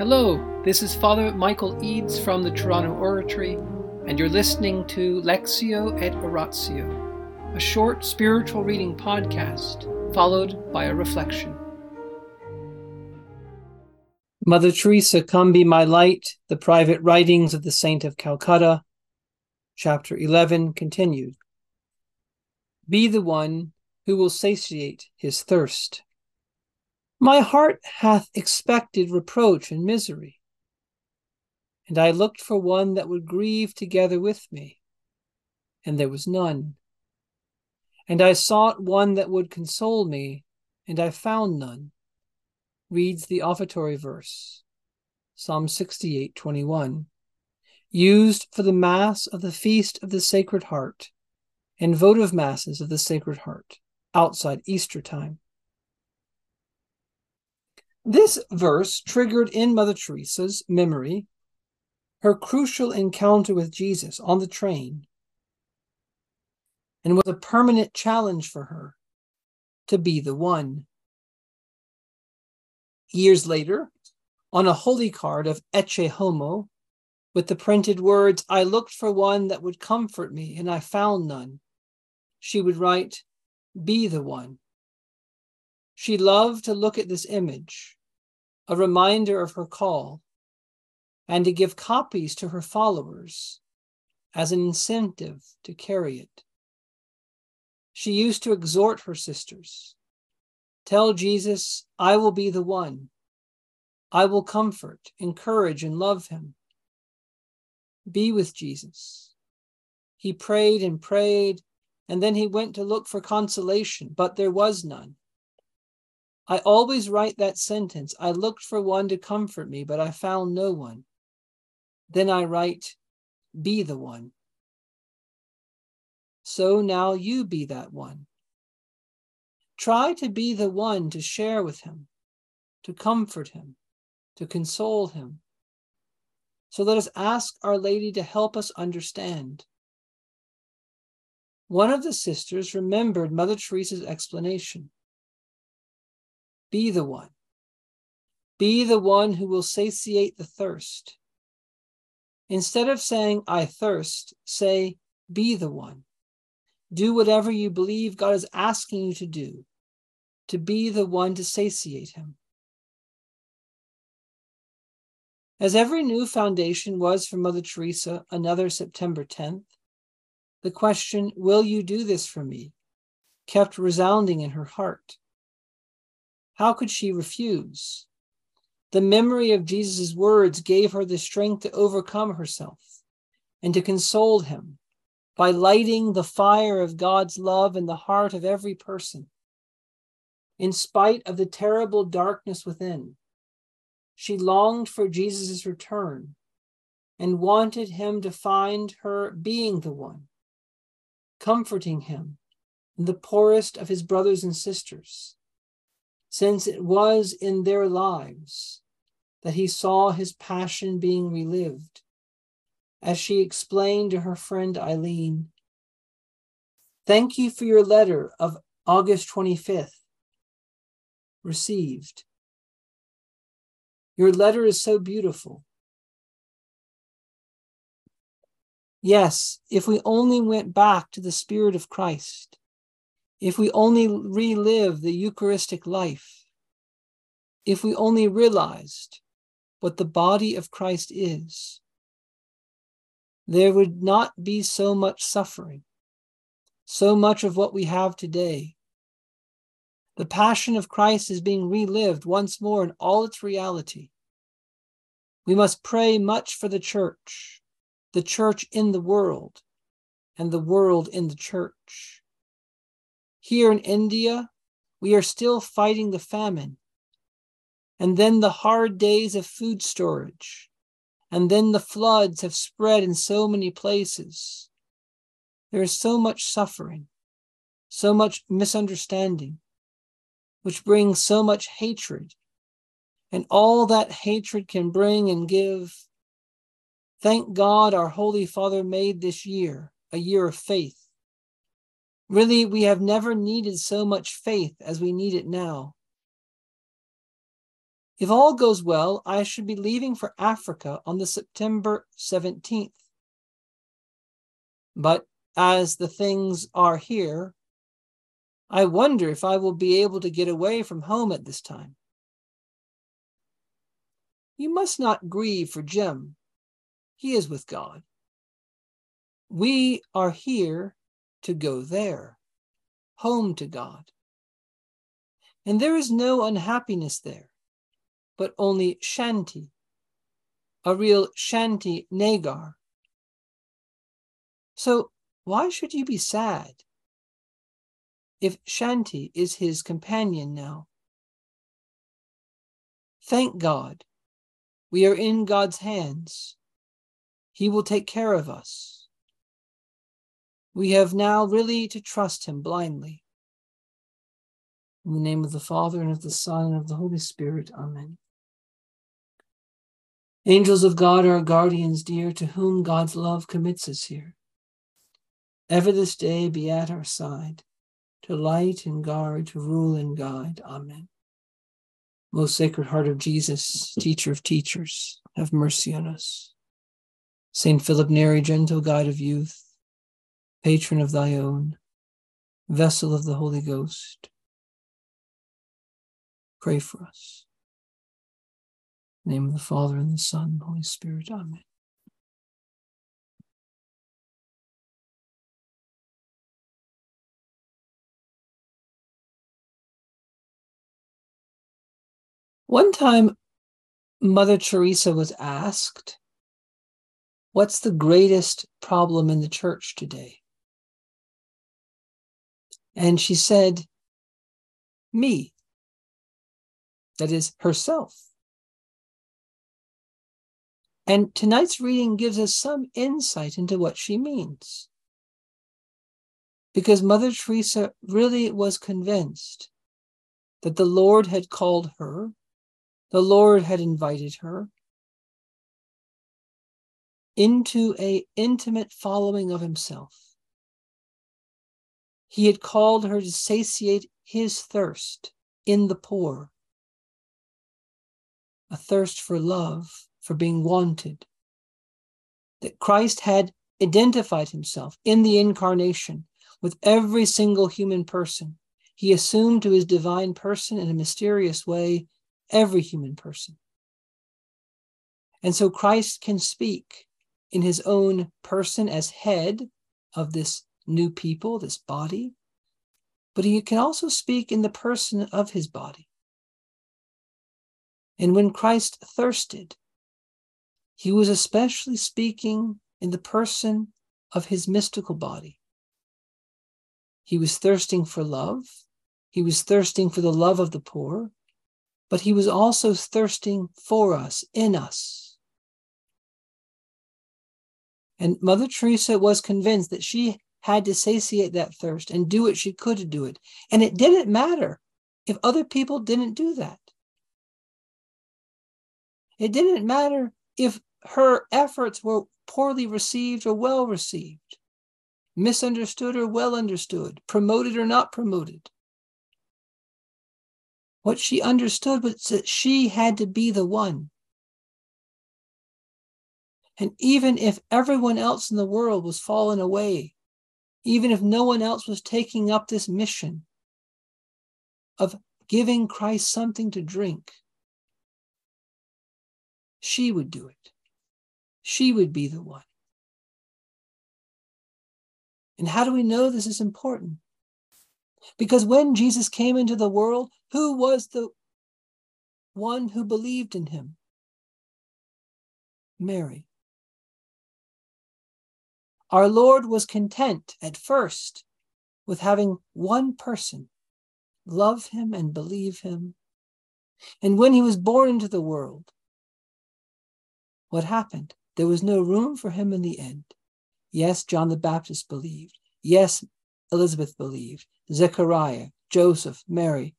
Hello, this is Father Michael Eads from the Toronto Oratory, and you're listening to Lectio et Oratio, a short spiritual reading podcast followed by a reflection. Mother Teresa, Come Be My Light, the Private Writings of the Saint of Calcutta, Chapter 11, continued. Be the one who will satiate his thirst. My heart hath expected reproach and misery. And I looked for one that would grieve together with me, and there was none. And I sought one that would console me, and I found none. Reads the offertory verse, Psalm 68 21, used for the Mass of the Feast of the Sacred Heart and votive Masses of the Sacred Heart outside Easter time. This verse triggered in Mother Teresa's memory her crucial encounter with Jesus on the train and was a permanent challenge for her to be the one. Years later, on a holy card of Ecce Homo, with the printed words, I looked for one that would comfort me, and I found none, she would write, Be the one. She loved to look at this image, a reminder of her call, and to give copies to her followers as an incentive to carry it. She used to exhort her sisters Tell Jesus, I will be the one. I will comfort, encourage, and love him. Be with Jesus. He prayed and prayed, and then he went to look for consolation, but there was none. I always write that sentence I looked for one to comfort me, but I found no one. Then I write, Be the one. So now you be that one. Try to be the one to share with him, to comfort him, to console him. So let us ask Our Lady to help us understand. One of the sisters remembered Mother Teresa's explanation. Be the one. Be the one who will satiate the thirst. Instead of saying, I thirst, say, Be the one. Do whatever you believe God is asking you to do, to be the one to satiate Him. As every new foundation was for Mother Teresa another September 10th, the question, Will you do this for me? kept resounding in her heart. How could she refuse? The memory of Jesus' words gave her the strength to overcome herself and to console him by lighting the fire of God's love in the heart of every person. In spite of the terrible darkness within, she longed for Jesus' return and wanted him to find her being the one, comforting him in the poorest of his brothers and sisters since it was in their lives that he saw his passion being relived. As she explained to her friend Eileen, Thank you for your letter of August 25th. Received. Your letter is so beautiful. Yes, if we only went back to the Spirit of Christ, if we only relive the Eucharistic life, if we only realized what the body of Christ is, there would not be so much suffering, so much of what we have today. The passion of Christ is being relived once more in all its reality. We must pray much for the church, the church in the world, and the world in the church. Here in India, we are still fighting the famine. And then the hard days of food storage. And then the floods have spread in so many places. There is so much suffering, so much misunderstanding, which brings so much hatred. And all that hatred can bring and give. Thank God our Holy Father made this year a year of faith Really, we have never needed so much faith as we need it now. If all goes well, I should be leaving for Africa on the September 17th. But as the things are here, I wonder if I will be able to get away from home at this time. You must not grieve for Jim. He is with God. We are here to go there, home to God. And there is no unhappiness there, but only shanti, a real shanti nagar. So why should you be sad if Shanti is his companion now? Thank God, we are in God's hands. He will take care of us. We have now really to trust Him blindly. In the name of the Father, and of the Son, and of the Holy Spirit. Amen. Angels of God, our guardians dear, to whom God's love commits us here, ever this day be at our side, to light and guard, to rule and guide. Amen. Most Sacred Heart of Jesus, Teacher of teachers, have mercy on us. Saint Philip Neri, gentle guide of youth, patron of thy own, vessel of the Holy Ghost, pray for us. name of the Father and the Son and Holy Spirit. Amen. One time, Mother Teresa was asked, What's the greatest problem in the church today? And she said, Me. That is herself. And tonight's reading gives us some insight into what she means. Because Mother Teresa really was convinced that the Lord had called her, the Lord had invited her into a intimate following of himself. He had called her to satiate his thirst in the poor, a thirst for love, for being wanted. That Christ had identified himself in the incarnation with every single human person. He assumed to his divine person in a mysterious way every human person. And so Christ can speak in his own person as head of this new people, this body, but he can also speak in the person of his body. And when Christ thirsted, he was especially speaking in the person of his mystical body. He was thirsting for love. He was thirsting for the love of the poor, but he was also thirsting for us, in us. And Mother Teresa was convinced that she had to satiate that thirst and do what she could to do it. And it didn't matter if other people didn't do that. It didn't matter if her efforts were poorly received or well received, misunderstood or well understood, promoted or not promoted. What she understood was that she had to be the one and even if everyone else in the world was falling away, even if no one else was taking up this mission of giving Christ something to drink, she would do it. She would be the one. And how do we know this is important? Because when Jesus came into the world, who was the one who believed in him? Mary. Our Lord was content at first with having one person love him and believe him. And when he was born into the world, what happened? There was no room for him in the end. Yes, John the Baptist believed. Yes, Elizabeth believed. Zechariah, Joseph, Mary.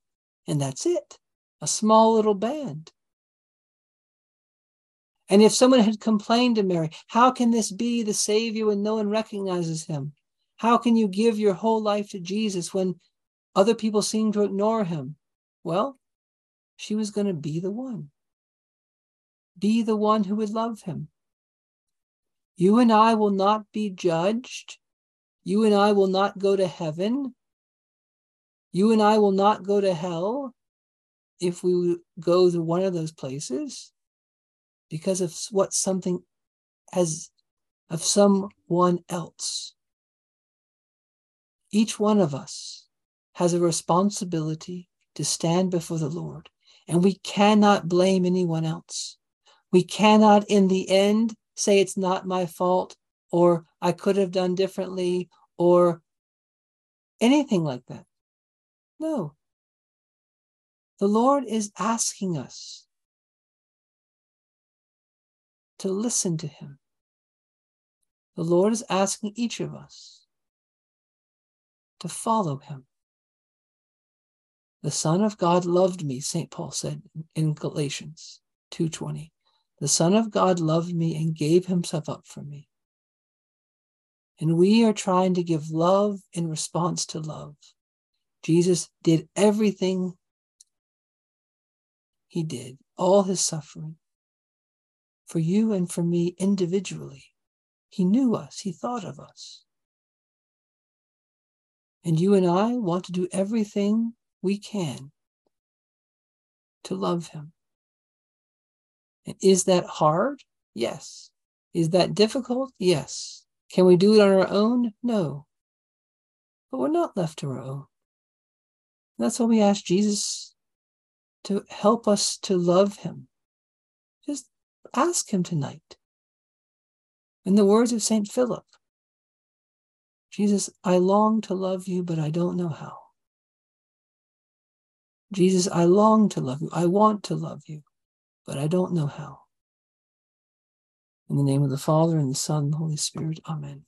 And that's it. A small little band. And if someone had complained to Mary, how can this be the Savior when no one recognizes him? How can you give your whole life to Jesus when other people seem to ignore him? Well, she was going to be the one. Be the one who would love him. You and I will not be judged. You and I will not go to heaven. You and I will not go to hell if we go to one of those places because of what something as of someone else. Each one of us has a responsibility to stand before the Lord, and we cannot blame anyone else. We cannot, in the end, say it's not my fault, or I could have done differently, or anything like that. No. The Lord is asking us to listen to Him. The Lord is asking each of us to follow Him. The Son of God loved me, St. Paul said in Galatians 2:20. The Son of God loved me and gave himself up for me. And we are trying to give love in response to love. Jesus did everything he did, all his suffering, for you and for me individually. He knew us, he thought of us. And you and I want to do everything we can to love him. And is that hard? Yes. Is that difficult? Yes. Can we do it on our own? No. But we're not left to our own. That's why we ask Jesus to help us to love him. Ask him tonight. In the words of St. Philip, Jesus, I long to love you, but I don't know how. Jesus, I long to love you. I want to love you, but I don't know how. In the name of the Father, and the Son, and the Holy Spirit, Amen.